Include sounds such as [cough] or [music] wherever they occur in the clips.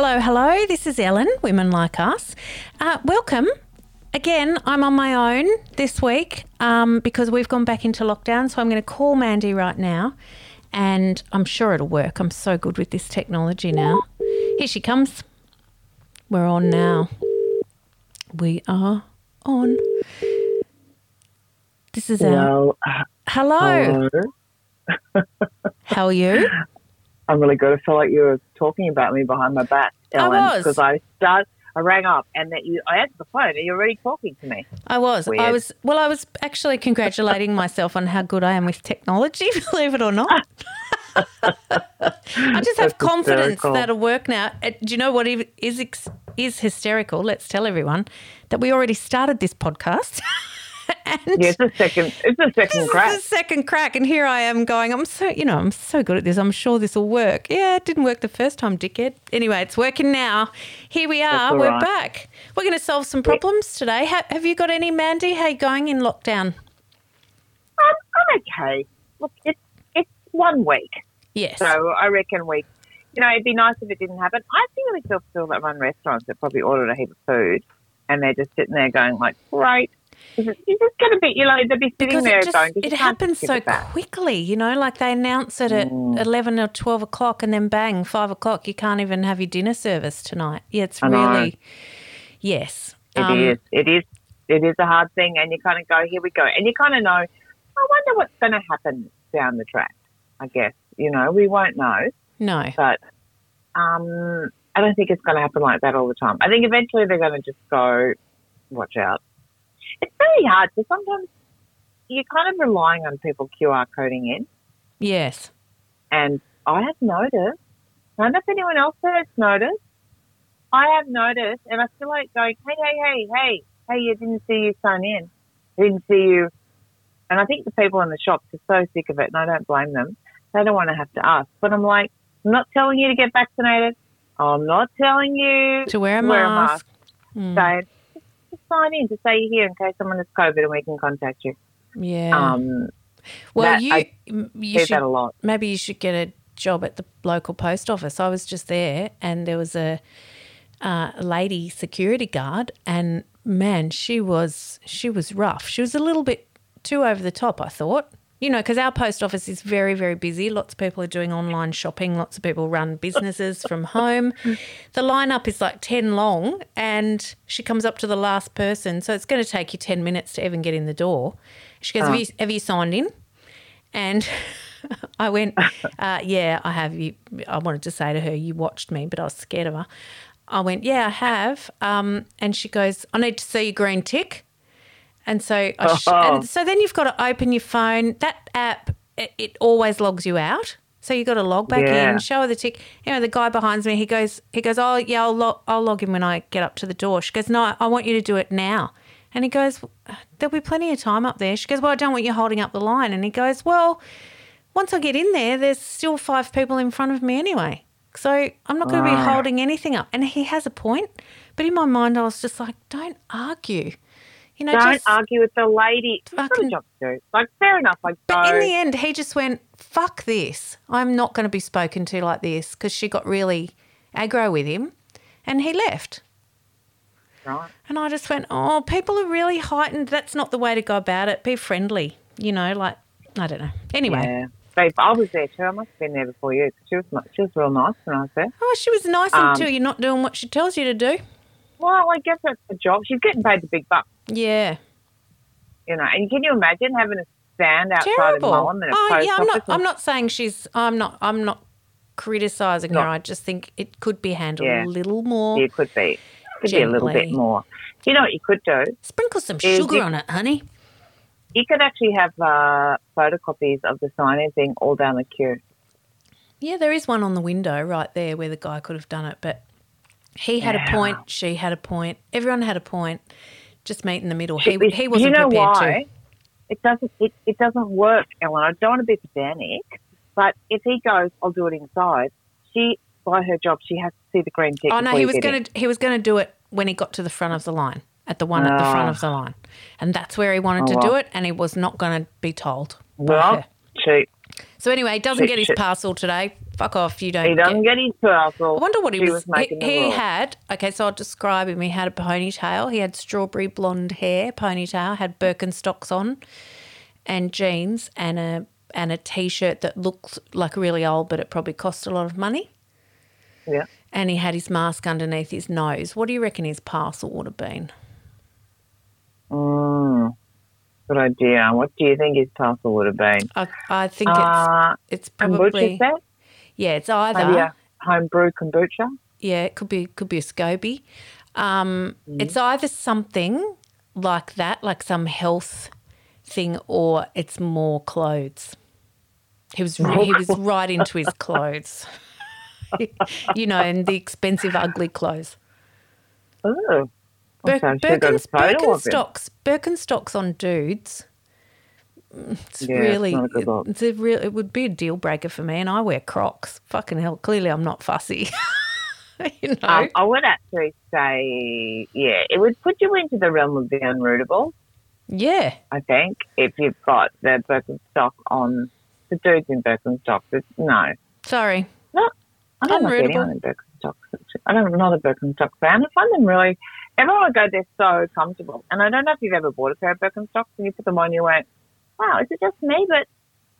Hello, hello. This is Ellen, Women Like Us. Uh, welcome. Again, I'm on my own this week um, because we've gone back into lockdown. So I'm going to call Mandy right now and I'm sure it'll work. I'm so good with this technology now. Here she comes. We're on now. We are on. This is our. Hello. hello. [laughs] How are you? I'm really good. I feel like you were talking about me behind my back, Ellen, was. because I start. I rang up and that you. I answered the phone and you're already talking to me. I was. I was. Well, I was actually congratulating myself on how good I am with technology. [laughs] Believe it or not, [laughs] I just have That's confidence hysterical. that'll work now. Uh, Do you know what is is hysterical? Let's tell everyone that we already started this podcast. [laughs] Yeah, it's [laughs] the second. It's the second this crack. is the second crack, and here I am going. I'm so you know I'm so good at this. I'm sure this will work. Yeah, it didn't work the first time, dickhead. Anyway, it's working now. Here we are. We're right. back. We're going to solve some problems today. Ha- have you got any, Mandy? How you going in lockdown? I'm, I'm okay. Look, it's it's one week, Yes. so I reckon we. You know, it'd be nice if it didn't happen. I really feel still that run restaurants that probably ordered a heap of food, and they're just sitting there going like, "Great." You just get a bit, you know, they'd be sitting because there it, just, going, it happens so quickly, you know, like they announce it at Mm. 11 or 12 o'clock and then bang, 5 o'clock, you can't even have your dinner service tonight. Yeah, it's I know. really, yes. It Um, is. It is. It is a hard thing, and you kind of go, "Here we go," and you kind of know. I wonder what's going to happen down the track. I guess you know we won't know, No. but um, I don't think it's going to happen like that all the time. I think eventually they're going to just go, "Watch out." It's very hard because sometimes you're kind of relying on people QR coding in, Yes. and I have noticed. I don't know if anyone else has noticed. I have noticed, and I feel like going, hey, hey, hey, hey, hey, you didn't see you sign in. I didn't see you. And I think the people in the shops are so sick of it, and I don't blame them. They don't want to have to ask. But I'm like, I'm not telling you to get vaccinated. I'm not telling you To wear a wear mask. a Mm. So sign in to say you're here in case someone has COVID and we can contact you. yeah. Um, well, you, I you hear should that a lot. maybe you should get a job at the local post office. I was just there, and there was a, uh, lady security guard, and man, she was she was rough. She was a little bit too over the top. I thought, you know, because our post office is very very busy. Lots of people are doing online shopping. Lots of people run businesses from home. The lineup is like ten long, and she comes up to the last person, so it's going to take you ten minutes to even get in the door. She goes, "Have you have you signed in?" And [laughs] I went, [laughs] uh, yeah, I have. You, I wanted to say to her, you watched me, but I was scared of her. I went, yeah, I have. Um, and she goes, I need to see your green tick. And so, I sh- and so then you've got to open your phone. That app, it, it always logs you out. So you've got to log back Yeah. in, show her the tick. You know, the guy behind me, he goes, he goes, oh yeah, I'll log, I'll log in when I get up to the door. She goes, no, I want you to do it now. And he goes, there'll be plenty of time up there. She goes, well, I don't want you holding up the line. And he goes, well, once I get in there, there's still five people in front of me anyway. So I'm not going to be Ah. holding anything up. And he has a point. But in my mind, I was just like, don't argue. You know, Don't just. argue with the lady. Fucking- job to do. Like, fair enough. Like, But go. in the end, he just went, fuck this. I'm not going to be spoken to like this because she got really aggro with him and he left. right. And I just went, oh, people are really heightened. That's not the way to go about it. Be friendly, you know, like, I don't know. Anyway. Yeah. Babe, I was there too. I must have been there before you. She was, she was real nice when I was there. Oh, she was nice Um, until you're not doing what she tells you to do. Well, I guess that's the job. She's getting paid the big bucks, Yeah. you know. And can you imagine having a stand outside Terrible. of a Oh, post yeah, I'm not? I'm not saying she's I'm not I'm not criticizing No. her. I just think it could be handled Yeah. a little more. It could be. Could be a little bit more. You know what you could do? Sprinkle some sugar it- on it, honey. You could actually have uh, photocopies of the sign-in thing all down the queue. Yeah, there is one on the window right there where the guy could have done it, but he had a point, she had a point, everyone had a point. Just meet in the middle. He, It- he wasn't you know prepared why? to. It doesn't. It, it doesn't work, Ellen. I don't want to be pedantic, but if he goes, I'll do it inside. She, by her job, she has to see the green tick. Oh no, he was going to he was going to do it when he got to the front of the line, at the one at the front Ah. of the line, and that's where he wanted Oh, to well. do it, and he was not going to be told. Well, cheap. So anyway, he doesn't Shit, get his shit. parcel today. Fuck off. You don't. He doesn't get his parcel. I wonder what he She was. making he he had. Okay, so I'll describe him. He had a ponytail. He had strawberry blonde hair, ponytail. Had Birkenstocks on, and jeans, and a and a t-shirt that looked like really old, but it probably cost a lot of money. Yeah. And he had his mask underneath his nose. What do you reckon his parcel would have been? Mm, good idea. What do you think his parcel would have been? I, I think it's Uh, it's kombucha probably set? Yeah. It's either Maybe a homebrew kombucha? Yeah, it could be could be a SCOBY. Um, It's either something like that, like some health thing, or it's more clothes. He was he was right into his clothes, [laughs] you know, and the expensive, ugly clothes. Oh. Bir- Okay, I should've got a Birkens, photo of him. Birkenstocks, Birkenstocks on dudes. It's Yeah, really, not look. it's a real. It would be a deal breaker for me, and I wear Crocs. Fucking hell! Clearly, I'm not fussy. [laughs] you know. Um, I would actually say, yeah, it would put you into the realm of the unrootable, yeah. I think, if you've got the Birkenstock on the dudes in Birkenstocks. It's, no. Sorry. I don't like Unrootable. anyone in Birkenstocks. I don't, I'm not a Birkenstock fan. I find them really, everyone would go, they're so comfortable. And I don't know if you've ever bought a pair of Birkenstocks and you put them on, you went, wow, is it just me? But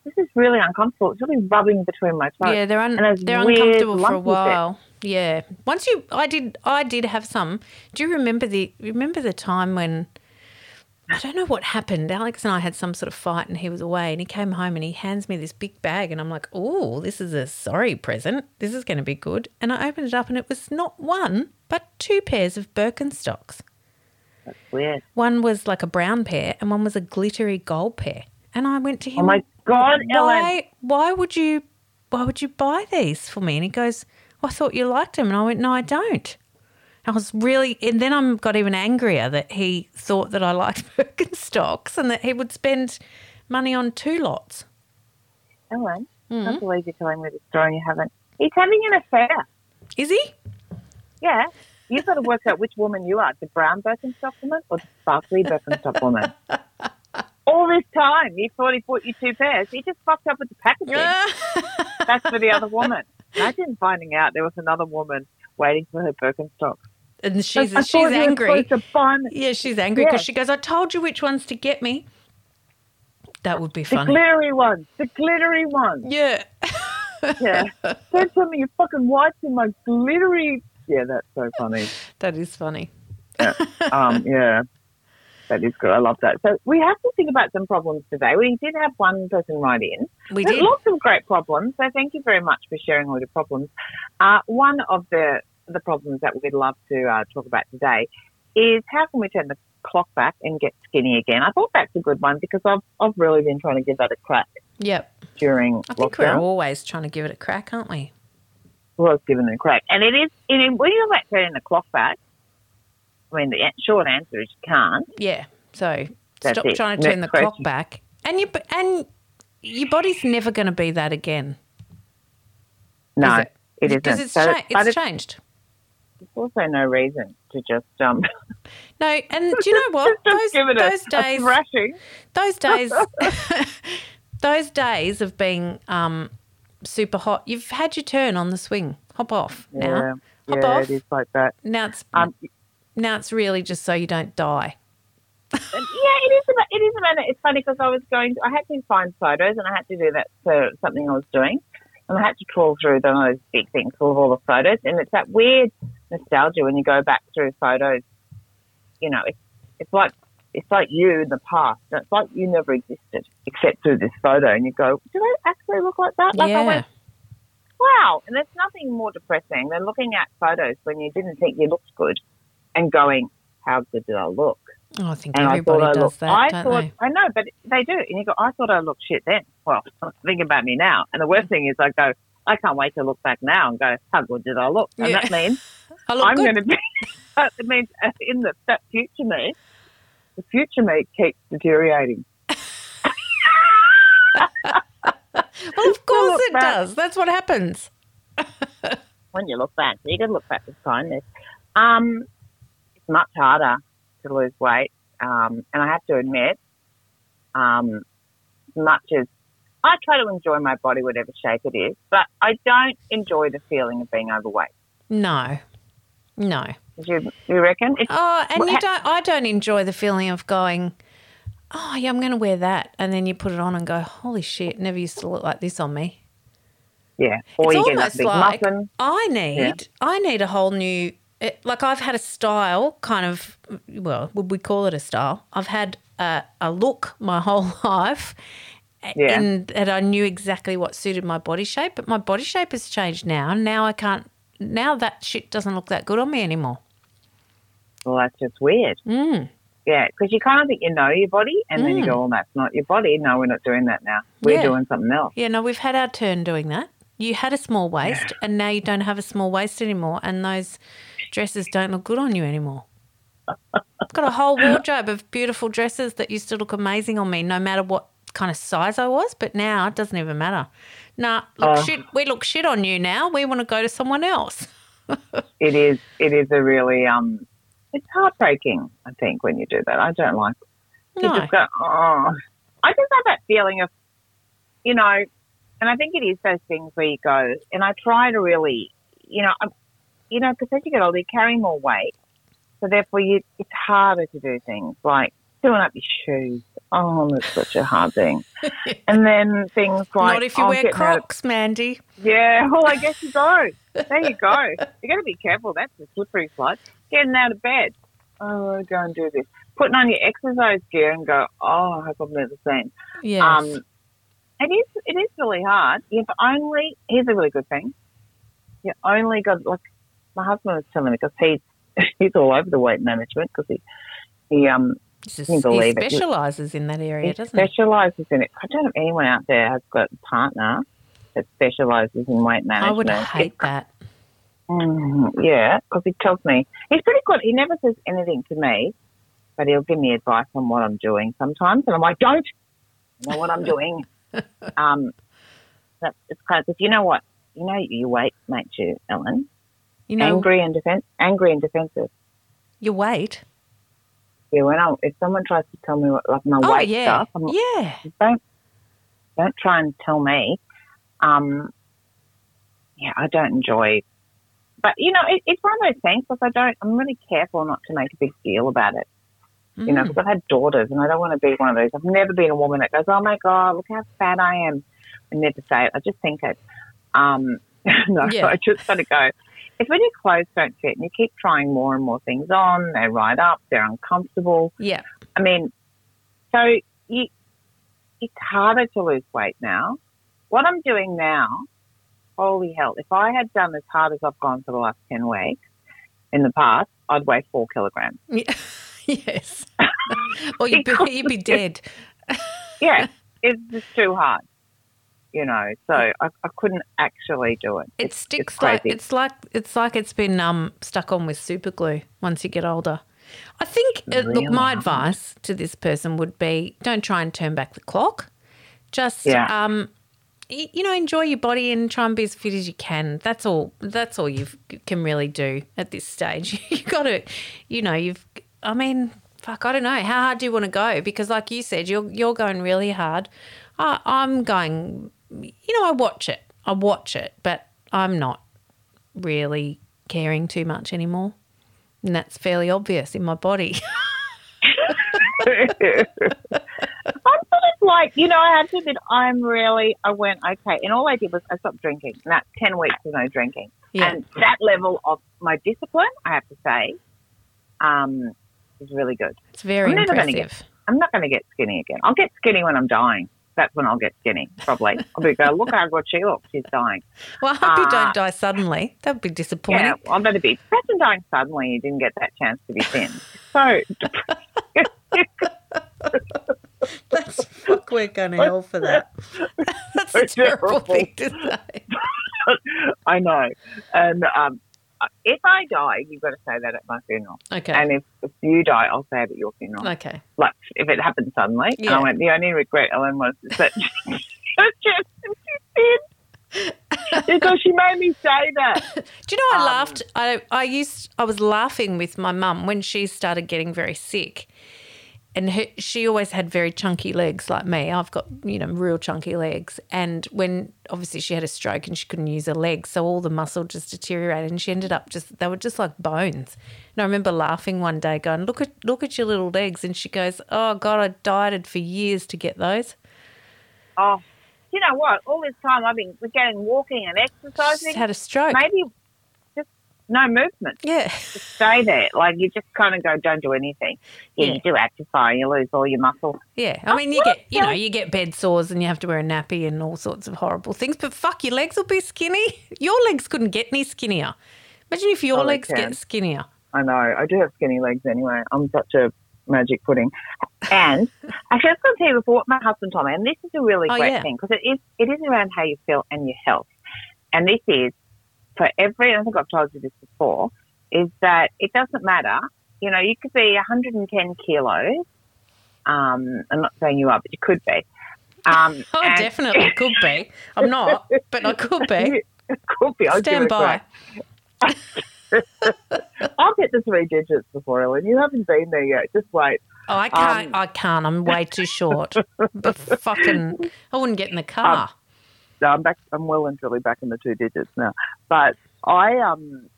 this is really uncomfortable. It's really rubbing between my toes. Yeah, they're un- and they're uncomfortable for a while. Yeah. Once you, I did, I did have some. Do you remember the? Remember the time when? I don't know what happened. Alex and I had some sort of fight, and he was away, and he came home, and he hands me this big bag, and I'm like, "Oh, this is a sorry present. This is going to be good." And I opened it up, and it was not one, but two pairs of Birkenstocks. That's weird. One was like a brown pair, and one was a glittery gold pair. And I went to him. Oh my God, Ellen. why why would you why would you buy these for me? And he goes, well, I thought you liked them. And I went, no, I don't. I was really, and then I got even angrier that he thought that I liked [laughs] Birkenstocks and that he would spend money on two lots. Ellen, I Mm-hmm. can't believe you're telling me the story and you haven't. He's having an affair. Is he? Yeah. You've got to work out which woman you are, the brown Birkenstock woman or the sparkly Birkenstock [laughs] woman. All this time, you thought he bought you two pairs. He just fucked up with the packaging. [laughs] That's for the other woman. Imagine finding out there was another woman waiting for her Birkenstock. and she's I she's you were angry. supposed to buy Yeah, she's angry because Yeah. she goes, I told you which ones to get me. That would be the glittery ones, the glittery ones. Yeah. Yeah. [laughs] Don't tell me your fucking whites in my glittery. Yeah, that's so funny. [laughs] That is funny. um, [laughs] yeah, that is good. I love that. So we have to think about some problems today. We did have one person write in. We did. lots of great problems. So thank you very much for sharing all your problems. Uh, one of the the problems that we'd love to uh, talk about today is how can we turn the clock back and get skinny again? I thought that's a good one because I've I've really been trying to give that a crack Yep. during I think we're always trying to give it a crack, aren't we? Was given a crack. And it is, you know, when you're about turning the clock back, I mean, the short answer is you can't. Yeah. So That's stop it. trying to turn the Next clock back, and you and your body's never going to be that again. No, is it? it isn't. because it's, So- cha- it's it's changed. also no reason to just um [laughs] No, and [laughs] do you know what? Those it a, those a days, thrashing. those days, [laughs] those days of being um, super hot. You've had your turn on the swing. Hop off Yeah, now. Hop yeah, off. it is like that. Now it's Um, now it's really just so you don't die. yeah, it is about. It is about. It's funny because I was going. To, I had to find photos, and I had to do that for something I was doing, and I had to crawl through the, those big things full of all the photos, and it's that weird nostalgia when you go back through photos. You know, it's it's like it's like you in the past. and It's like you never existed except through this photo, and you go, "Do they actually look like that?" Like I went, "Wow!" And there's nothing more depressing than looking at photos when you didn't think you looked good, and going, "How good did I look?" Oh, I think And I everybody thought I does looked. that, I thought they? I know, but they do. And you go, I thought I looked shit then. Well, [laughs] think about me now. And the worst thing is, I go, I can't wait to look back now and go, how good did I look? And Yeah. that means [laughs] I look I'm going to be. [laughs] it means uh, in the future me, the future me keeps deteriorating. [laughs] Well, of course it back. does. That's what happens. [laughs] when you look back. So you can look back with kindness. Um, it's much harder to lose weight, um, and I have to admit, um, much as I I try to enjoy my body, whatever shape it is, but I don't enjoy the feeling of being overweight. No, no. Do you, you reckon? It's, Oh, and you ha- don't. I don't enjoy the feeling of going. Oh yeah, I'm going to wear that, and then you put it on and go, "Holy shit! Never used to look like this on me." yeah. Or it's you get that almost like muffin. I need. Yeah. I need a whole new. It, like I've had a style, kind of. Well, would we call it a style? I've had a, a look my [laughs] whole life, eh, Yeah. and that I knew exactly what suited my body shape. But my body shape has changed now. Now I can't. Now that shit doesn't look that good on me anymore. Well, that's just weird. Mm. Yeah, because you kind of think you know your body, and then you go, "Oh, that's not your body." No, we're not doing that now. We're Yeah. doing something else. Yeah, no, we've had our turn doing that. You had a small waist, and now you don't have a small waist anymore, and those dresses don't look good on you anymore. I've got a whole [laughs] wardrobe of beautiful dresses that used to look amazing on me, no matter what kind of size I was. But now it doesn't even matter. Nah, look Oh. shit. We look shit on you now. We want to go to someone else. [laughs] It is. It is a really um. It's heartbreaking. I think when you do that, I don't like. You No. just go, oh. I just have that feeling of, you know, and I think it is those things where you go, and I try to really, you know, I'm, you know, because as you get older, you carry more weight, so therefore you, it's harder to do things like doing up your shoes. Oh, that's such a hard thing. [laughs] and then things like Not if you oh, wear getting out Crocs, Mandy. yeah, well, I guess you go. There you go. You got to be careful. That's a slippery slide. Getting out of bed. Oh, I'll go and do this. Putting on your exercise gear and go. Oh, I hope I'm never seen. Yes. Um, it is. It is really hard. You've only. Here's a really good thing. You only got like my husband was telling me because he's [laughs] he's all over the weight management because he he um is- he specialises in that area, he doesn't he? specialises in it. I don't know if anyone out there has got a partner that specialises in weight management. I would It's hate that. Mm, yeah, because he tells me he's pretty good. He never says anything to me, but he'll give me advice on what I'm doing sometimes, and I'm like, "Don't I know what I'm doing." [laughs] um, that's it's kind of you know what you know your weight makes you, Ellen, You know, angry and defense, angry and defensive. your weight. Yeah, when I if someone tries to tell me what like my Oh, weight yeah. stuff, I'm, Yeah. don't don't try and tell me. Um, yeah, I don't enjoy. But you know, it, it's one of those things because I don't. I'm really careful not to make a big deal about it. You know, Mm. because I've had daughters, and I don't want to be one of those. I've never been a woman that goes, "Oh my god, look how fat I am." I never say it. I just think it. Um, [laughs] no, Yeah. I just got to go. It's when your clothes don't fit and you keep trying more and more things on. They ride up. They're uncomfortable. Yeah. I mean, so you, it's harder to lose weight now. What I'm doing now, holy hell, if I had done as hard as I've gone for the last 10 weeks in the past, I'd weigh four kilograms. Yeah. [laughs] yes. [laughs] or you'd be, you'd be dead. [laughs] Yeah, it's just too hard, you know, so I, I couldn't actually do it. It It's, sticks it's like it's like it's like it's been um stuck on with super glue once you get older. I think uh, look, Really? my advice to this person would be don't try and turn back the clock. Just Yeah. um y- you know enjoy your body and try and be as fit as you can. That's all that's all you can really do at this stage. [laughs] you got to you know you've I mean fuck I don't know how hard do you want to go because like you said you're you're going really hard. I, I'm going you know I watch it. I watch it, but I'm not really caring too much anymore. And that's fairly obvious in my body. [laughs] I'm sort of like, you know, I had to admit, I'm really, I went, okay. And all I did was I stopped drinking. And that's 10 weeks of no drinking. Yeah. And that level of my discipline, I have to say, um, is really good. It's very I'm impressive. I'm not going to get skinny again. I'll get skinny when I'm dying. That's when I'll get skinny, probably. I'll be go, look how good she looks. She's dying. Well, I hope you Uh, don't die suddenly. That would be disappointing. Yeah, I'm going to be. Imagine dying suddenly. You didn't get that chance to be thin. So, [laughs] That's fuck. We're going to hell for that. [laughs] That's a terrible terrible. thing to say. [laughs] I know. And um, if I die, you've got to say that at my funeral. Okay. And if, if you die, I'll say it at your funeral. okay. Like if it happens suddenly. And Yeah. I went, the only regret, Ellen, was [laughs] that she did. because she made me say that. [laughs] Do you know I Um, laughed? I I used I was laughing with my mum when she started getting very sick, and her, she always had very chunky legs like me. I've got, you know, real chunky legs. And when obviously she had a stroke and she couldn't use her legs, so all the muscle just deteriorated and she ended up just they were just like bones. And I remember laughing one day going, Look at look at your little legs and she goes, Oh God, I dieted for years to get those. Oh, you know what? All this time I've been getting walking and She's exercising. had a stroke. Maybe no movement. Yeah. Just stay there. Like you just kind of go, don't do anything. Yeah, Yeah. you do exercise, you lose all your muscle. Yeah, I mean, you get you know you get bed sores and you have to wear a nappy and all sorts of horrible things. But fuck, your legs will be skinny. [laughs] Your legs couldn't get any skinnier. Imagine if your Oh, legs get skinnier. I know. I do have skinny legs anyway. I'm such a magic pudding. And [laughs] actually, I was going to tell you before what my husband told me, and this is a really Oh, great yeah. thing because it is it is around how you feel and your health. And this is for every. I think I've told you this before. Is that it doesn't matter. You know, you could be 110 kilos. Um, I'm not saying you are, but you could be. Um, [laughs] Oh, and- definitely [laughs] could be. I'm not, but I could be. [laughs] could be. I'll Stand by. I'll get the three digits before Ellen. You haven't been there yet. Just wait. Oh, I can't. Um, I can't. I'm way too short. But fucking, I wouldn't get in the car. No, I'm back. I'm well and truly back in the two digits now. But I, um,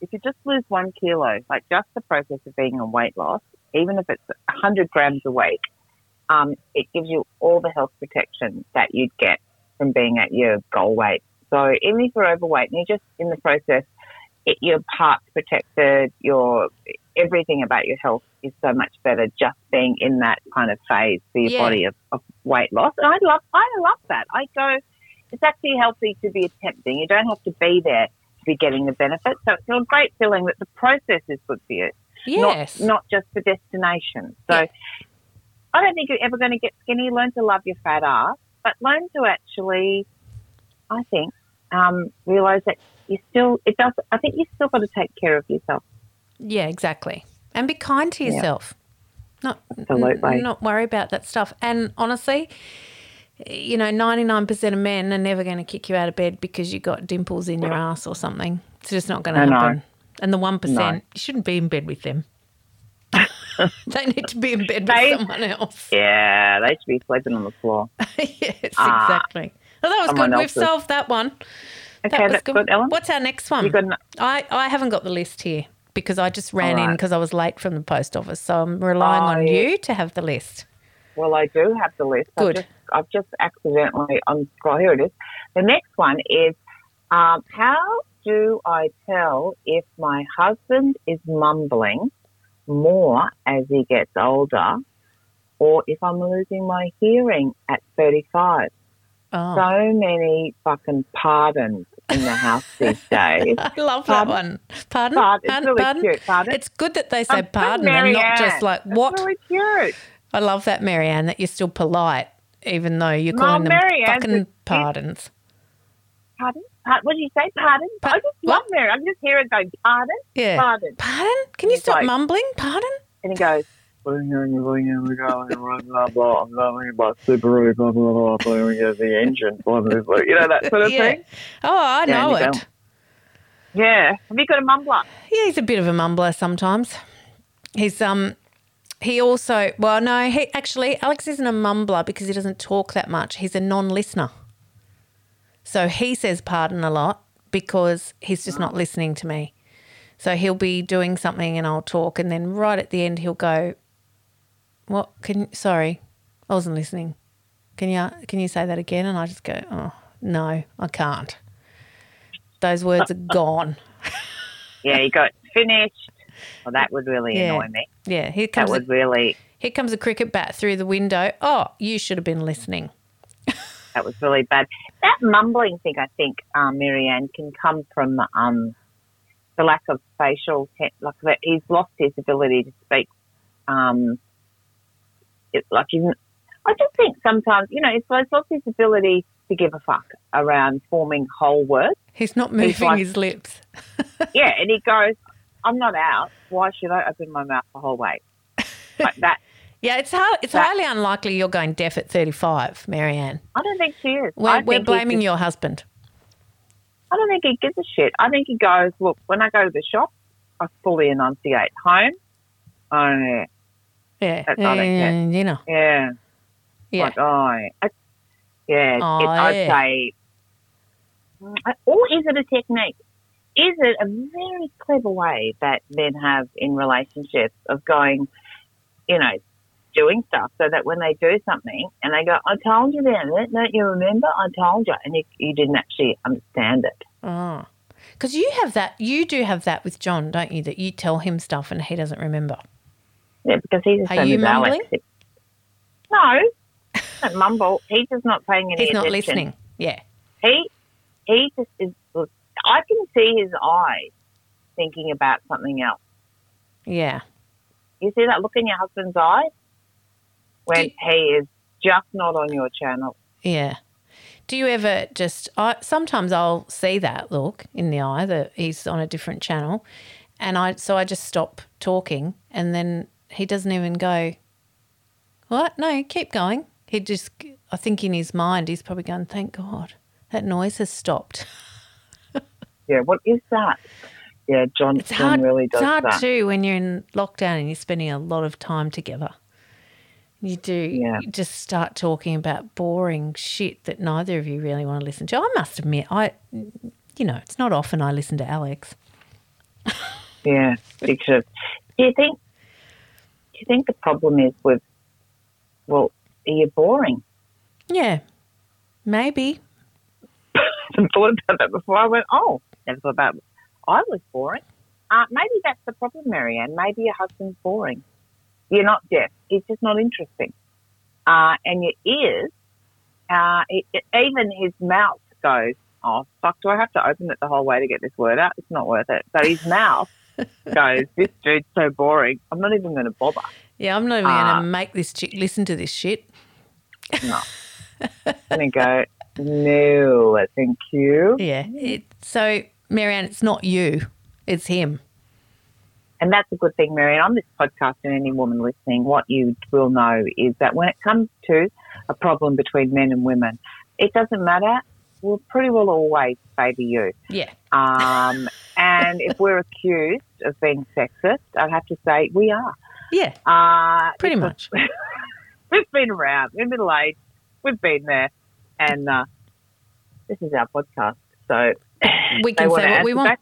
if you just lose one kilo, like just the process of being on weight loss, even if it's 100 grams a week, um, it gives you all the health protection that you'd get from being at your goal weight. So even if you're overweight and you're just in the process, it, your parts protected, your everything about your health is so much better just being in that kind of phase for your Yeah. body of, of weight loss. And I love, I love that. I go, it's actually healthy to be attempting. You don't have to be there to be getting the benefits. So it's a great feeling that the process is good for you, yes. not, not just the destination. So Yeah. I don't think you're ever going to get skinny. Learn to love your fat ass, but learn to actually, I think, um, realize that you still, it does, I think you still got to take care of yourself. yeah, exactly. And be kind to Yeah. yourself. Not Absolutely. n- not worry about that stuff. And honestly, you know, 99% of men are never going to kick you out of bed because you got dimples in your ass or something. It's just not going to happen. And the 1%, No. you shouldn't be in bed with them. [laughs] they need to be in bed They- with someone else. Yeah, they should be sleeping on the floor. [laughs] yes, Ah. exactly. Well, that was good. We've solved that one. Okay, That was that's good, Ellen. What's our next one? An- I, I haven't got the list here because I just ran All in because I was late from the post office. So I'm relying Oh, on yeah. you to have the list. Well, I do have the list. Good. I've just, I've just accidentally unscrolled. Here it is. The next one is um, how do I tell if my husband is mumbling more as he gets older or if I'm losing my hearing at 35? Oh, So many fucking pardons in the house these [laughs] days. I love that Pardon? one. Pardon? Pardon. It's Pardon? really Pardon? cute. Pardon. It's good that they say I'm pardon and not just like, It's what? really cute. I love that, Marianne, that you're still polite, even though you're calling them Marianne's fucking pardons. Pardon? Pardon? What did you say? Pardon? Pa- I just what? love Mary. I can just hear it going, pardon? Yeah. Pardon. Pardon? Can you stop like- mumbling? Pardon? And he goes, blah, blah, blah, I'm going about Subaru, blah, blah, blah, blah, get the engine, blah, blah, blah, you know, that sort of yeah. thing. Oh, I Yeah, know it. go, Yeah. Have you got a mumbler? Yeah, he's a bit of a mumbler sometimes. He's um he also well no, he actually Alex isn't a mumbler because he doesn't talk that much. He's a non-listener. So he says pardon a lot because he's just not listening to me. So he'll be doing something and I'll talk and then right at the end he'll go what can sorry, I wasn't listening. Can you can you say that again? And I just go, "Oh, no, I can't." Those words are gone. [laughs] Yeah, you got finished. Well, that would really Yeah. annoy me. Yeah, here That comes a really, Here comes a cricket bat through the window. Oh, you should have been listening. that was really bad. That mumbling thing, I think, um, Marianne, can come from um, the lack of facial, te- like that he's lost his ability to speak. Um, it, like he's, I just think sometimes, you know, he's lost his ability to give a fuck around forming whole words. He's not moving like- his lips. [laughs] Yeah, and he goes, "I'm not out. Why should I open my mouth the whole way?" Like that. [laughs] Yeah, it's hard, it's That- highly unlikely you're going deaf at 35, Marianne. I don't think she is. We're, we're blaming just- your husband. I don't think he gives a shit. I think he goes, look, when I go to the shop, I fully enunciate. Home, oh, Yeah. That's they get. Mm, you know. Yeah. Yeah. Like, oh, I, yeah, Oh, it, I'd yeah. say, mm, or is it a technique? Is it a very clever way that men have in relationships of going, you know, doing stuff so that when they do something and they go, I told you then, don't you remember? I told you. And you, you didn't actually understand it. Oh. Because you have that, you do have that with John, don't you? That you tell him stuff and he doesn't remember. Yeah, because he's Are you as Alex. mumbling? No, mumble. He's just not paying any He's not listening. Yeah. He he just is. I can see his eyes thinking about something else. Yeah. You see that look in your husband's eyes when he is just not on your channel. Yeah. Do you ever just? I sometimes I'll see that look in the eye that he's on a different channel, and I so I just stop talking, and then he doesn't even go. What? No, keep going. He just. I think in his mind he's probably going, "Thank God that noise has stopped." [laughs] Yeah, what is that? Yeah, John, It's John hard. really does it's hard that. too when you're in lockdown and you're spending a lot of time together. You do Yeah. you just start talking about boring shit that neither of you really want to listen to. I must admit, I, you know, it's not often I listen to Alex. Yeah, because do you think do you think the problem is with well, are you boring? Yeah, maybe. [laughs] I thought about that before. I went, oh, never thought about. I was boring. Uh, maybe that's the problem, Marianne. Maybe your husband's boring. You're not deaf. He's just not interesting. Uh, and your ears, uh, it, it- even his mouth goes, oh, fuck, do I have to open it the whole way to get this word out? It's not worth it. So his [laughs] mouth goes, this dude's so boring. I'm not even going to bother. Yeah, I'm not even going to make this chick listen to this shit. No. [laughs] To go, no, thank you. Yeah. It, so, Marianne, it's not you, it's him. And that's a good thing, Marianne. On this podcast, and any woman listening, what you will know is that when it comes to a problem between men and women, it doesn't matter. We'll pretty well always favour you. Yeah. Um, [laughs] and if we're accused of being sexist, I'd have to say we are. Yeah, Uh, pretty much. [laughs] We've been around. We're middle aged. We've been there. And uh, this is our podcast. So We can say what we want. back,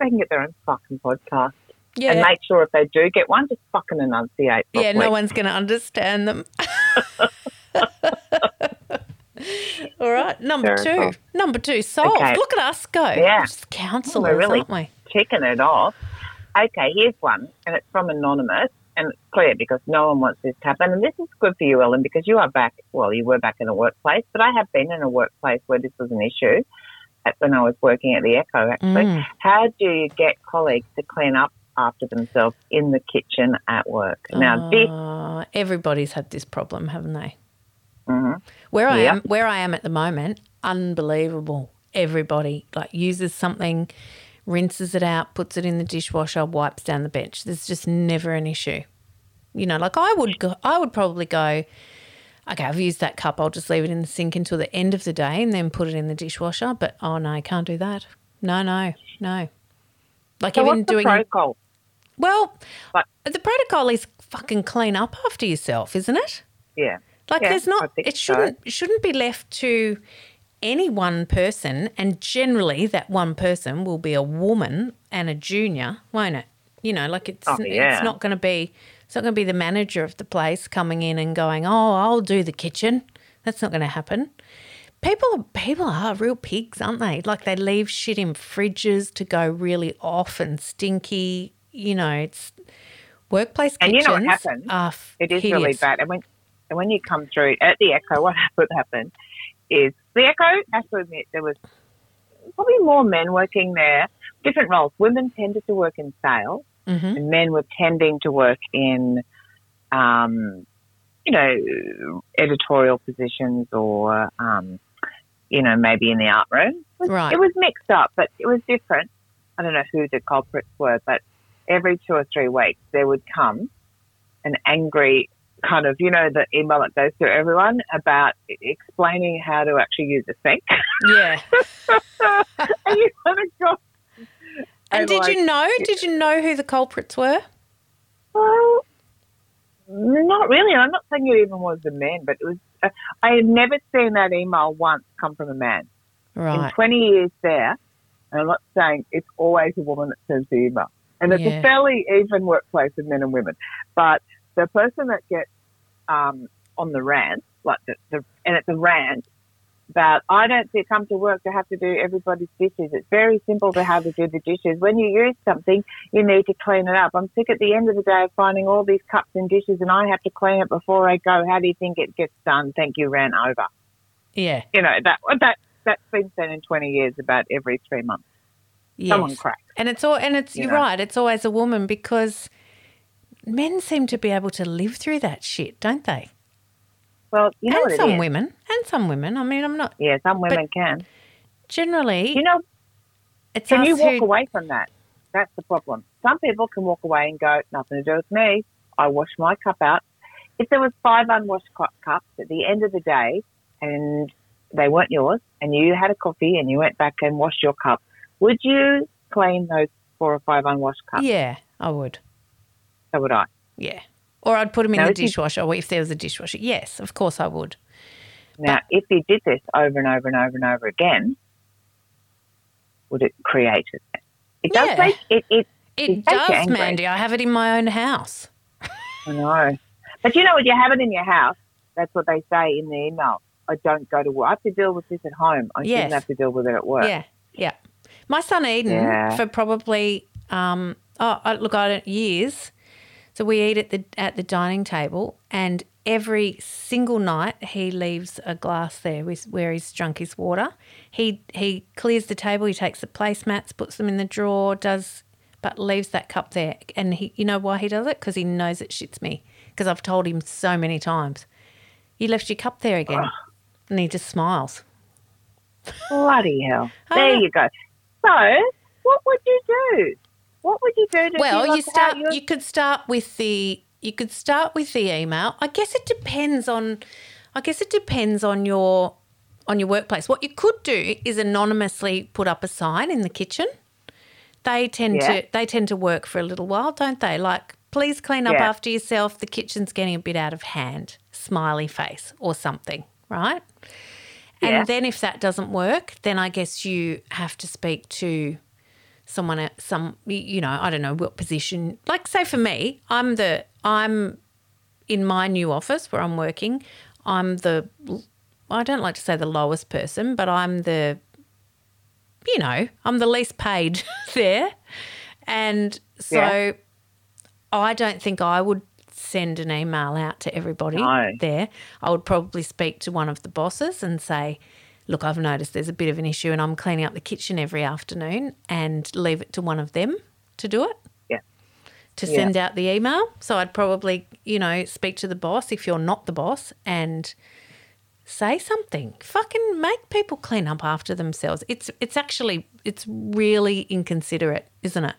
They can get their own fucking podcast. Yeah. and make sure if they do get one, just fucking enunciate. Yeah, no one's going to understand them. [laughs] All right, number Fair two. enough. Number two, solved. Okay. Look at us go. Yeah. Just counselors, We're really- aren't we? Kicking it off. Okay, here's one, and it's from anonymous, and it's clear because no one wants this to happen. And this is good for you, Ellen, because you are back. Well, you were back in a workplace, but I have been in a workplace where this was an issue. At, when I was working at the Echo, actually, Mm. how do you get colleagues to clean up after themselves in the kitchen at work? Now, this, Uh, everybody's had this problem, haven't they? mhm. Where I Yep. am, where I am at the moment, unbelievable. Everybody like uses something, rinses it out, puts it in the dishwasher, wipes down the bench. There's just never an issue. You know, like I would go, I would probably go. Okay, I've used that cup. I'll just leave it in the sink until the end of the day and then put it in the dishwasher. But oh no, I can't do that. No, no, no. Like so even what's the doing protocol? well, Like- the protocol is fucking clean up after yourself, isn't it? Yeah. Like Yeah, there's not it shouldn't it shouldn't be left to any one person and generally that one person will be a woman and a junior, won't it? You know, like it's Oh, yeah. it's not going to be it's not going to be the manager of the place coming in and going, "Oh, I'll do the kitchen." That's not going to happen. People people are real pigs, aren't they? Like they leave shit in fridges to go really off and stinky. You know, it's workplace And you kitchens know what happens? are It is really bad. And when and when you come through at the Echo, what [laughs] would happen is the Echo. I have to admit there was probably more men working there, different roles. Women tended to work in sales, Mhm. and men were tending to work in, um, you know, editorial positions or, um, you know, maybe in the art room. It was, Right. it was mixed up, but it was different. I don't know who the culprits were, but every two or three weeks there would come an angry kind of, you know, the email that goes to everyone about explaining how to actually use a sink. Yeah. [laughs] and you kind of go, And And did like- you know? Did you know who the culprits were? well, Not really. I'm not saying it even was a man, but it was. Uh, I have never seen that email once come from a man in 20 years there. And I'm not saying it's always a woman that sends the email, and it's Yeah. a fairly even workplace of men and women. But the person that gets um, on the rant, like the, the and it's a rant that I don't see come to work to have to do everybody's dishes. It's very simple to have to do the dishes. When you use something, you need to clean it up. I'm sick at the end of the day of finding all these cups and dishes and I have to clean it before I go. How do you think it gets done? Thank you, ran over. Yeah. You know, that that that's been said in 20 years about every three months. Someone Yes. cracks. And it's all and it's You you're know. right, it's always a woman because men seem to be able to live through that shit, don't they? Well, you know and some women. And some women. I mean I'm not Yeah, some women can. generally You know, it's can you walk who, away from that? That's the problem. Some people can walk away and go, nothing to do with me. I wash my cup out. If there was five unwashed cups at the end of the day and they weren't yours and you had a coffee and you went back and washed your cup, would you clean those four or five unwashed cups? Yeah, I would. So would I. Yeah. Or I'd put them in No, the dishwasher or if there was a dishwasher. Yes, of course I would. Now, if you did this over and over and over and over again, would it create it? It does Yeah. make it, it It It does. Mandy. I have it in my own house. I know. But you know what? You have it in your house. That's what they say in the email. I don't go to work. I have to deal with this at home. I Yes. shouldn't have to deal with it at work. Yeah, yeah. My son Eden Yeah. for probably um oh look I don't years. So we eat at the at the dining table, and every single night he leaves a glass there with, where he's drunk his water. He he clears the table. He takes the placemats, puts them in the drawer, does but leaves that cup there. And he, you know why he does it? Because he knows it shits me. Because I've told him so many times. You left your cup there again, [sighs] and he just smiles. Bloody hell. [laughs] There you go. So, what would you do? What would you do to Well, you start. You could start with the. You could start with the email. I guess it depends on. I guess it depends on your on your workplace. What you could do is anonymously put up a sign in the kitchen. They tend Yeah. to they tend to work for a little while, don't they? Like, please clean up Yeah. after yourself. The kitchen's getting a bit out of hand. Smiley face or something, right? Yeah. And then if that doesn't work, then I guess you have to speak to someone at some you know i don't know what position like say for me i'm the i'm in my new office where i'm working i'm the i don't like to say the lowest person but i'm the you know i'm the least paid [laughs] there and so Yeah. i don't think i would send an email out to everybody No. there i would probably speak to one of the bosses and say look, I've noticed there's a bit of an issue and I'm cleaning up the kitchen every afternoon and leave it to one of them to do it, Yeah. to Yeah. send out the email. So I'd probably, you know, speak to the boss if you're not the boss and say something. Fucking make people clean up after themselves. It's it's actually it's really inconsiderate, isn't it?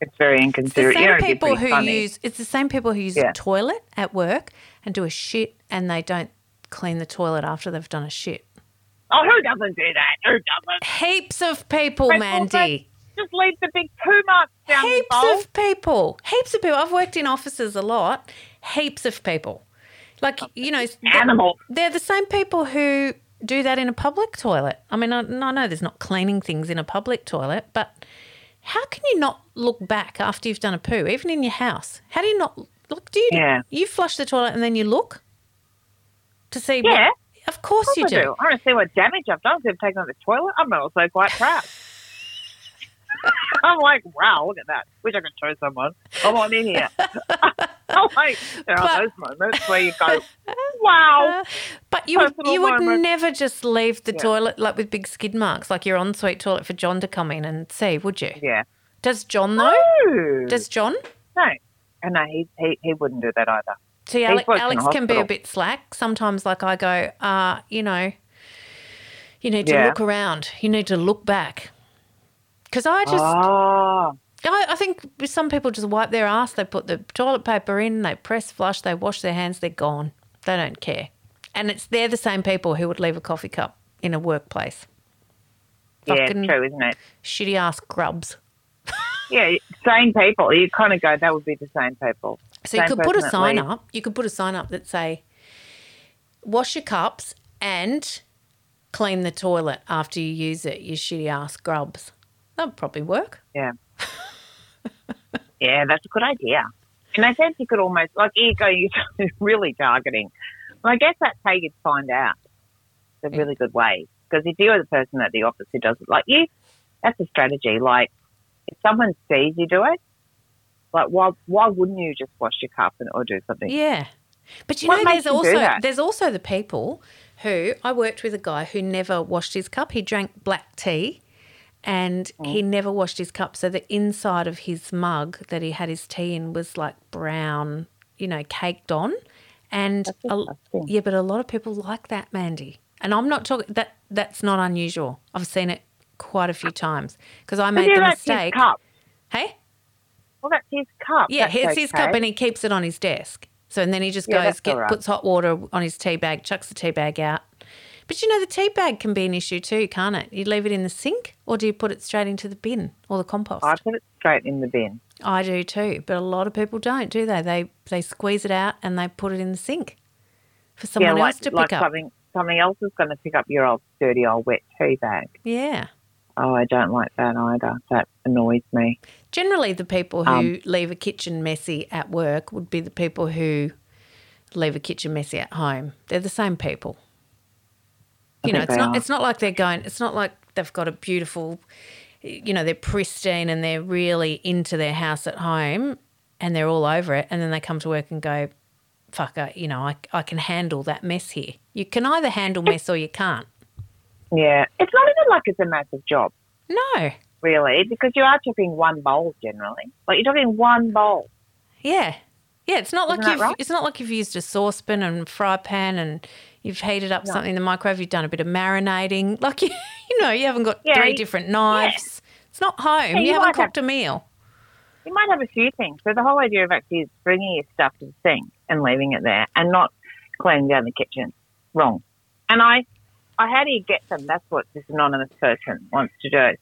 It's very It's the inconsiderate. same You know, it'd be people who funny. use it's the same people who use Yeah. a toilet at work and do a shit and they don't clean the toilet after they've done a shit. Oh, who doesn't do that? Who doesn't? Heaps of people, But Mandy. Just leave the big poo marks down the Heaps of people. Heaps of people. I've worked in offices a lot. Heaps of people. Like, you know, they're, they're the same people who do that in a public toilet. I mean, I, I know there's not cleaning things in a public toilet, but how can you not look back after you've done a poo, even in your house? How do you not look? Do you, Yeah. you flush the toilet and then you look to see? Yeah. What, of course Of you course I do. I want to see what damage I've done. I've taken out the toilet, I'm also quite proud. I'm like, wow, look at that. Wish I could show someone. I'm on in here. [laughs] I'm like, there are those moments where you go, wow. [laughs] But you would, you would moment. never just leave the Yeah. toilet like with big skid marks, like your ensuite toilet for John to come in and see, would you? Yeah. Does John though? No. Does John? no. And no, he, he, he wouldn't do that either. See, Alex, Alex can be a bit slack. Sometimes, like I go, uh, you know, you need to Yeah. look around. You need to look back. Because I just, oh, I, I think some people just wipe their ass. They put the toilet paper in, they press flush, they wash their hands, they're gone. They don't care. And it's they're the same people who would leave a coffee cup in a workplace. yeah, Fucking- true, isn't it? Shitty ass grubs. [laughs] Yeah, same people. You kind of go, that would be the same people. So you could put a sign up. You could put a sign up that say, "Wash your cups and clean the toilet after you use it." You shitty ass grubs. That would probably work. Yeah. [laughs] yeah, that's a good idea. And I said you could almost, like, you go, [laughs] you're really targeting. Well, I guess that's how you'd find out. It's a really good way. Because if you're the person at the office who does it, like you, that's a strategy. Like, if someone sees you do it, like, why, why wouldn't you just wash your cup and, or do something? Yeah. But you What know, there's you also there's also the people who I worked with a guy who never washed his cup. He drank black tea and Mm. he never washed his cup. So the inside of his mug that he had his tea in was like brown, you know, caked on. And a, yeah, but a lot of people like that, Mandy. And I'm not talking that that's not unusual. I've seen it quite a few times because I made the mistake. Hey, Well, that's his cup. yeah, That's it's his cup and he keeps it on his desk. So and then he just Yeah, goes, get, right. puts hot water on his tea bag, chucks the tea bag out. But you know, the tea bag can be an issue too, can't it? You leave it in the sink or do you put it straight into the bin or the compost? I put it straight in the bin. I do too, but a lot of people don't, do they? They they squeeze it out and they put it in the sink for someone yeah, else like, to pick like up. something something else is going to pick up your old dirty old wet tea bag. Yeah. Oh, I don't like that either. That annoys me. Generally, the people who Um, leave a kitchen messy at work would be the people who leave a kitchen messy at home. They're the same people. I You know, it's not. are. It's not like they're going. It's not like they've got a beautiful. You know, they're pristine and they're really into their house at home, and they're all over it. And then they come to work and go, "Fuck, I, you know, I, I can handle that mess here." You can either handle mess or you can't. Yeah, it's not even like it's a massive job, No. really, because you are talking one bowl generally. Like you're talking one bowl. Yeah. Yeah, it's not like Isn't that you've right? it's not like you've used a saucepan and fry pan and you've heated up something in the microwave, you've done a bit of marinating. [laughs] Like you, you know, you haven't got Yeah, three you- different knives. It's not home. Yeah, you, you haven't might have- cooked a meal. You might have a few things. So the whole idea of actually is bringing your stuff to the sink and leaving it there, and not cleaning down the kitchen. Wrong. And I, I how do you get them? That's what this anonymous person wants to do.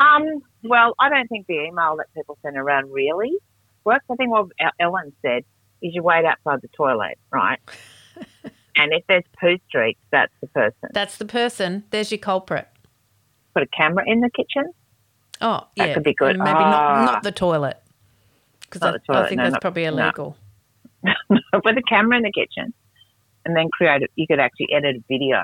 Um, well, I don't think the email that people send around really works. I think what Ellen said is you wait outside the toilet, right? [laughs] and if there's poo streaks, that's the person. That's the person. There's your culprit. Put a camera in the kitchen. Oh, That yeah. That could be good. And maybe Ah. not not the toilet. Because I, I think no, that's not- probably no. illegal. [laughs] Put a camera in the kitchen, and then create it. You could actually edit a video,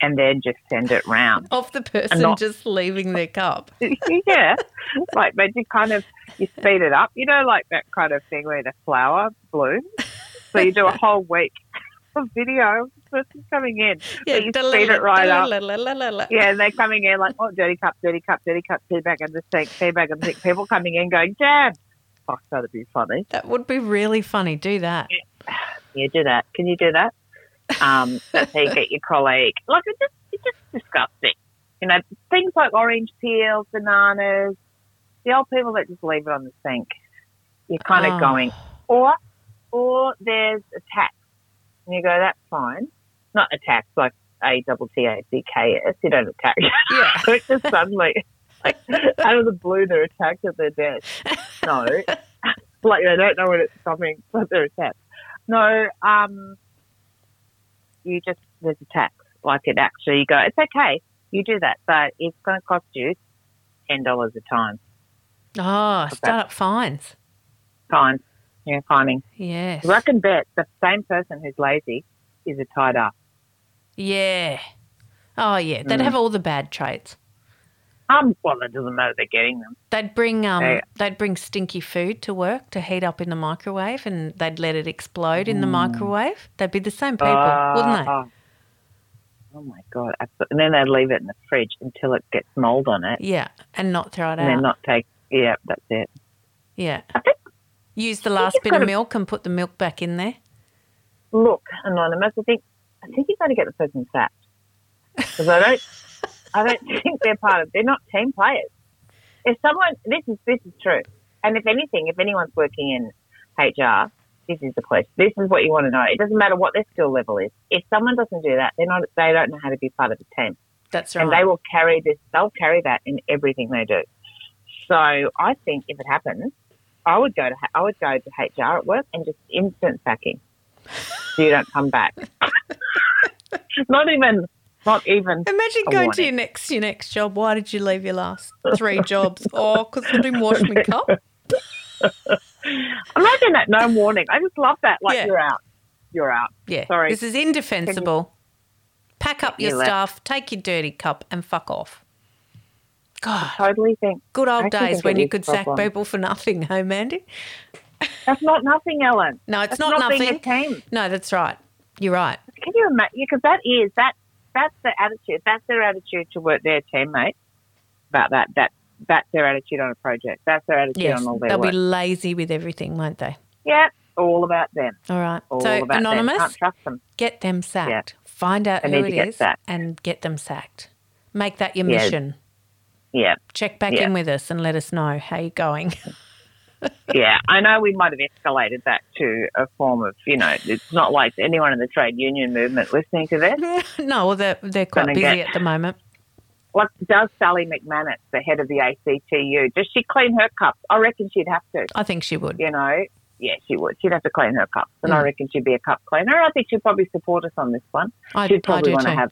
and then just send it round. Of the person not- just leaving their cup. [laughs] yeah, like but you kind of you speed it up. You know, like that kind of thing where the flower blooms. So you do a [laughs] whole week of video of the person coming in. Yeah, you speed it right up. Yeah, and they're coming in like, oh, dirty cup, dirty cup, dirty cup, tea bag in the sink, tea bag in the sink. People coming in going, damn. Fuck, that'd be funny. That would be really funny. Do that. Yeah, do that. Can you do that? Um, you [laughs] get your colleague. Like, it's just, it's just disgusting. You know, things like orange peels, bananas, the old people that just leave it on the sink. You're kind of Oh. going, or, or there's a tax. And you go, that's fine. Not a tax, like A double T A C K S. You don't attack. Yeah. [laughs] it's just suddenly, like, [laughs] out of the blue, they're attacked at their desk. No. like, they don't know when it's coming, but they're attacked. No, um, you just, there's a tax. Like, it actually, you go, it's okay, you do that, but it's going to cost you $10 a time. Oh, start up fines. Fines. Yeah, fining. Yes. I can bet the same person who's lazy is a tied up. Yeah. Oh, yeah. They'd Mm. have all the bad traits. Um, well, it doesn't matter, they're getting them. They'd bring um, Yeah. they'd bring stinky food to work to heat up in the microwave, and they'd let it explode in the microwave. They'd be the same people, wouldn't they? Ah. Oh my god! And then they'd leave it in the fridge until it gets mold on it, Yeah, and not throw it out. and not take. Yeah, that's it. yeah. I think. Use the last bit of gotta- milk and put the milk back in there. Look, anonymous. I think. I think you've got to get the person sacked because I don't. I don't [laughs] think they're part of. They're not team players. If someone, this is this is true, and if anything, if anyone's working in HR, this is the question. This is what you want to know. It doesn't matter what their skill level is. If someone doesn't do that, they're not. They don't know how to be part of a team. That's right. and they will carry this. They'll carry that in everything they do. So I think if it happens, I would go to I would go to HR at work and just instant sacking. So you don't come back. [laughs] not even, not even. Imagine going to your next your next job. Why did you leave your last three jobs? [laughs] Oh, because I didn't wash my [laughs] cup. Imagine that, no warning. I just love that. Like Yeah. you're out, you're out. Yeah, Sorry. this is indefensible. Pack up your you stuff, take your dirty cup, and fuck off. God, Totally think good old days when you could a sack people for nothing, [laughs] hey, Mandy? that's not nothing, Ellen. No, it's That's not, not nothing. team. No, that's right. You're right. Can you imagine? Because that is that that's the attitude. That's their attitude to work their teammates. About that, that that's their attitude on a project. That's their attitude Yes, on all their they'll work. be lazy with everything, won't they? yeah, all about them. All right. All so about them. anonymous, Can't trust them. get them sacked. Find out They who it is sacked. and get them sacked. Make that your Yeah. mission. Yeah, Check back Yeah. in with us and let us know how you're going. [laughs] yeah. I know we might have escalated that to a form of, you know, it's not like anyone in the trade union movement listening to this. [laughs] no, well, they're, they're quite busy get- at the moment. What does Sally McManus, the head of the ACTU, does she clean her cups? I reckon she'd have to. I think she would. You know, yeah, she would. She'd have to clean her cups, and I Mm. reckon she'd be a cup cleaner. I think she'd probably support us on this one. I, She'd I probably want to have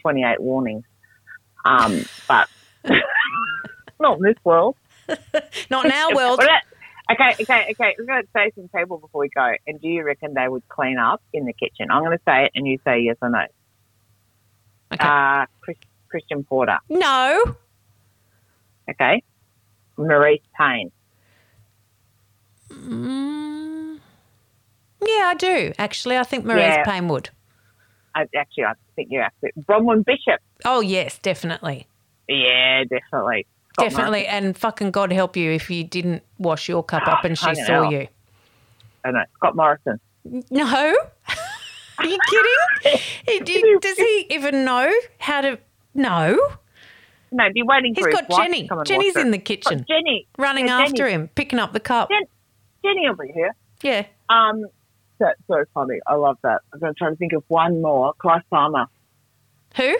28 warnings. Um, but [laughs] [laughs] not in this world. [laughs] Not in our world. Well, okay, okay, okay. We're going to say some people before we go. And do you reckon they would clean up in the kitchen? I'm going to say it, and you say yes or no. Okay. Uh, Chris, Christian Porter. no. Okay. Marise Payne. Mm, yeah, I do. Actually, I think Marise Yeah. Payne would. I, actually, I think you're absolutely. Bronwyn Bishop. Oh, yes, definitely. Yeah, definitely. Definitely. And fucking God help you if you didn't wash your cup up and she saw you. I know. Scott Morrison. No. [laughs] Are you kidding? [laughs] Does he even know how to? No. No, be waiting He's got Jenny. to come and Jenny's in the kitchen, Oh, Jenny. running yeah, after Jenny. him, picking up the cup. Jen- Jenny will be here. Yeah. Um, that's so funny. I love that. I'm going to try to think of one more. Clive Palmer. Who?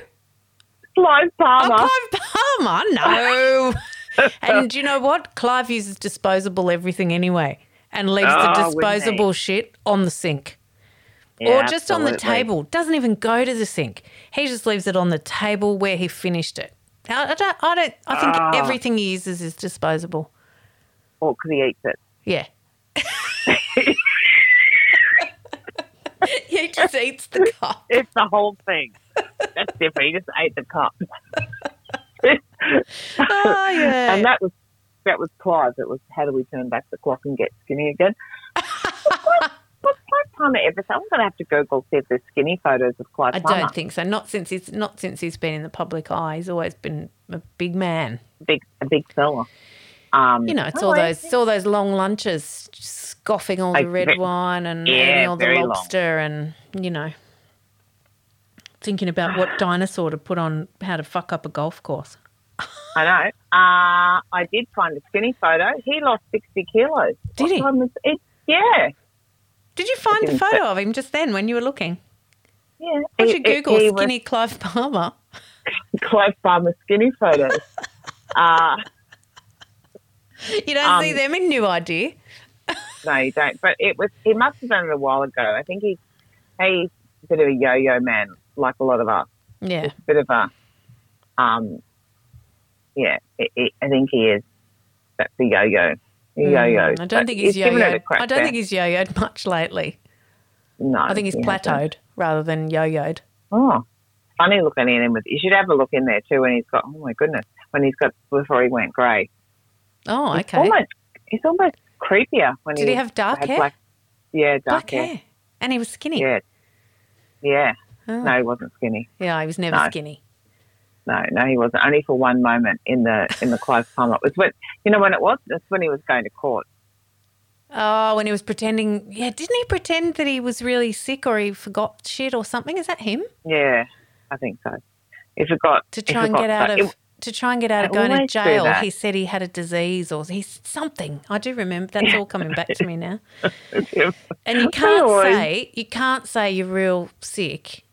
Clive Palmer. Oh, Clive Palmer. No. and do you know what? Clive uses disposable everything anyway and leaves Oh, the disposable shit on the sink. Yeah, or just on the table. Doesn't even go to the sink. He just leaves it on the table where he finished it. I don't. I don't. I think Ah. everything he uses is disposable. Or because he eats it. Yeah. [laughs] he just eats the cup. It's the whole thing. That's different. He just ate the cup. [laughs] Oh yeah. and that was that was Clive. It was how do we turn back the clock and get skinny again? What's [laughs] Clive Palmer ever say? I'm going to have to Google see if there's skinny photos of Clive I Palmer. don't think so. Not since he's not since he's been in the public eye. He's always been a big man. big a big fella. Um, You know, it's oh, all those it's all those long lunches, scoffing all the red wine and yeah, eating all the very long. lobster and you know, thinking about what dinosaur to put on how to fuck up a golf course. I know. Uh, I did find a skinny photo. He lost 60 kilos. Did he? was it? Yeah. Did you find the photo of him just then when you were looking? Yeah. You he- Google was skinny Clive Palmer? [laughs] Clive Palmer skinny photos. [laughs] uh, You don't Um, see them in New Idea. no, you don't. But it was. He must have done it a while ago. I think he's he's a bit of a yo-yo man, like a lot of us. Yeah. A bit of a, um, yeah. It, it, I think he is. That's a yo-yo. A yo-yo. Mm, I don't think he's given yo-yoed. I don't think he's yo-yoed much lately. No, I think he's he hasn't. plateaued rather than yo-yoed. Oh, funny looking at him. With you should have a look in there too when he's got. Oh my goodness, when he's got before he went grey. Oh, He's okay. Almost, he's almost creepier when Did he have dark hair? Black, yeah, dark, Black hair. hair. And he was skinny. Yeah, yeah. Oh. No, he wasn't skinny. Yeah, he was never No. skinny. No, no, he wasn't. Only for one moment in the in the Clive Palmer. It was when you know when it was. That's when he was going to court. Oh, when he was pretending. Yeah, didn't he pretend that he was really sick or he forgot shit or something? Is that him? Yeah, I think so. He forgot To try and get out that- of. To try and get out of going to jail, he said he had a disease or he's something. I do remember. That's all coming back to me now. [laughs] And you [laughs] can't say you can't say you're real sick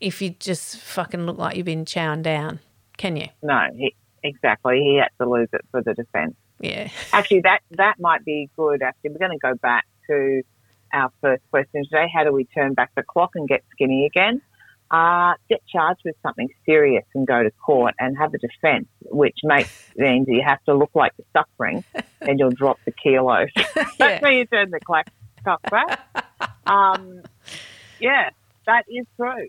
if you just fucking look like you've been chown down, can you? no, he, exactly. He had to lose it for the defence. Yeah. Actually, that that might be good. Actually, we're going to go back to our first question today. How do we turn back the clock and get skinny again? Uh, get charged with something serious and go to court and have a defence, which makes [laughs] means you have to look like you're suffering, and you'll drop the kilos. [laughs] [laughs] That's how you turn the clock clock back. Um, yeah, that is true.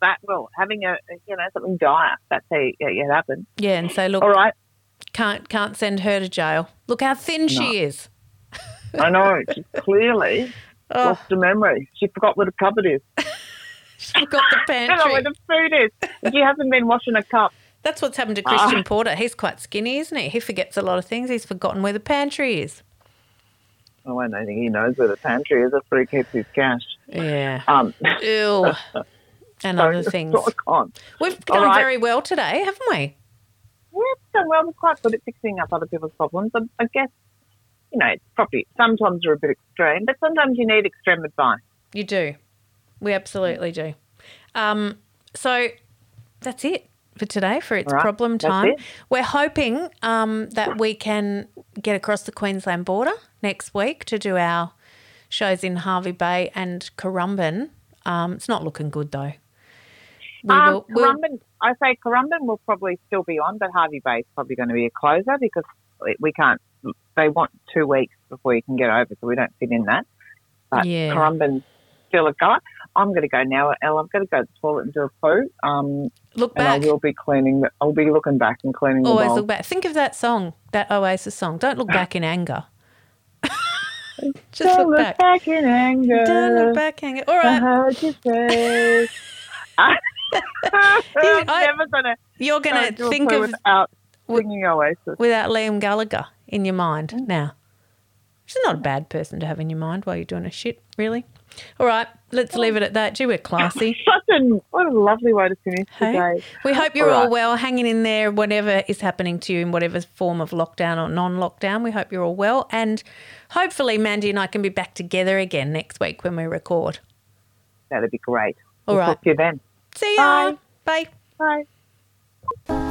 That well, having a you know something dire. That's how you, it happens. Yeah, and say, look, All right. can't can't send her to jail. Look how thin she is. [laughs] I know. She clearly Oh, lost her memory. She forgot where the cupboard is. [laughs] she forgot the [laughs] I know where the food is. She hasn't been washing a cup. That's what's happened to Ah. Christian Porter. He's quite skinny, isn't he? He forgets a lot of things. He's forgotten where the pantry is. Oh, I don't think he knows where the pantry is. That's where he keeps his cash. Yeah. Um, Ew. And other [laughs] things. We've done right. very well today, haven't we? Yeah, it's done well. We're quite good at fixing up other people's problems. I, I guess, you know, it's probably sometimes they're a bit extreme, but sometimes you need extreme advice. You do. We absolutely do. Um, so that's it for today for It's right, Problem Time. it. We're hoping um, that we can get across the Queensland border next week to do our shows in Hervey Bay and Currumbin. Um, it's not looking good though. We Um, will, we'll- I say Currumbin will probably still be on, but Hervey Bay is probably going to be a closer because we- can't. They want two weeks before you can get over, so we don't fit in that. But Yeah. Currumbin's still a guy. I'm going to go now, Elle. I've got to go to the toilet and do a poo. Um, look and back. I will be cleaning. The, I'll be looking back and cleaning the Always look back. Think of that song, that Oasis song. Don't look back in anger. [laughs] Just Don't look back. back in anger. Don't look back in anger. All I heard you say. [laughs] I'm I- never to You're going to think of without singing Oasis. without Liam Gallagher in your mind mm. now. She's not a bad person to have in your mind while you're doing a shit, really. All right, let's oh. leave it at that. Gee, we're classy. [laughs] Such what a lovely way to finish Hey? today. We hope you're All all right. well, hanging in there, whatever is happening to you in whatever form of lockdown or non lockdown. We hope you're all well. And hopefully, Mandy and I can be back together again next week when we record. That'd be great. All We'll right. Talk to you then. See ya. Bye. Bye.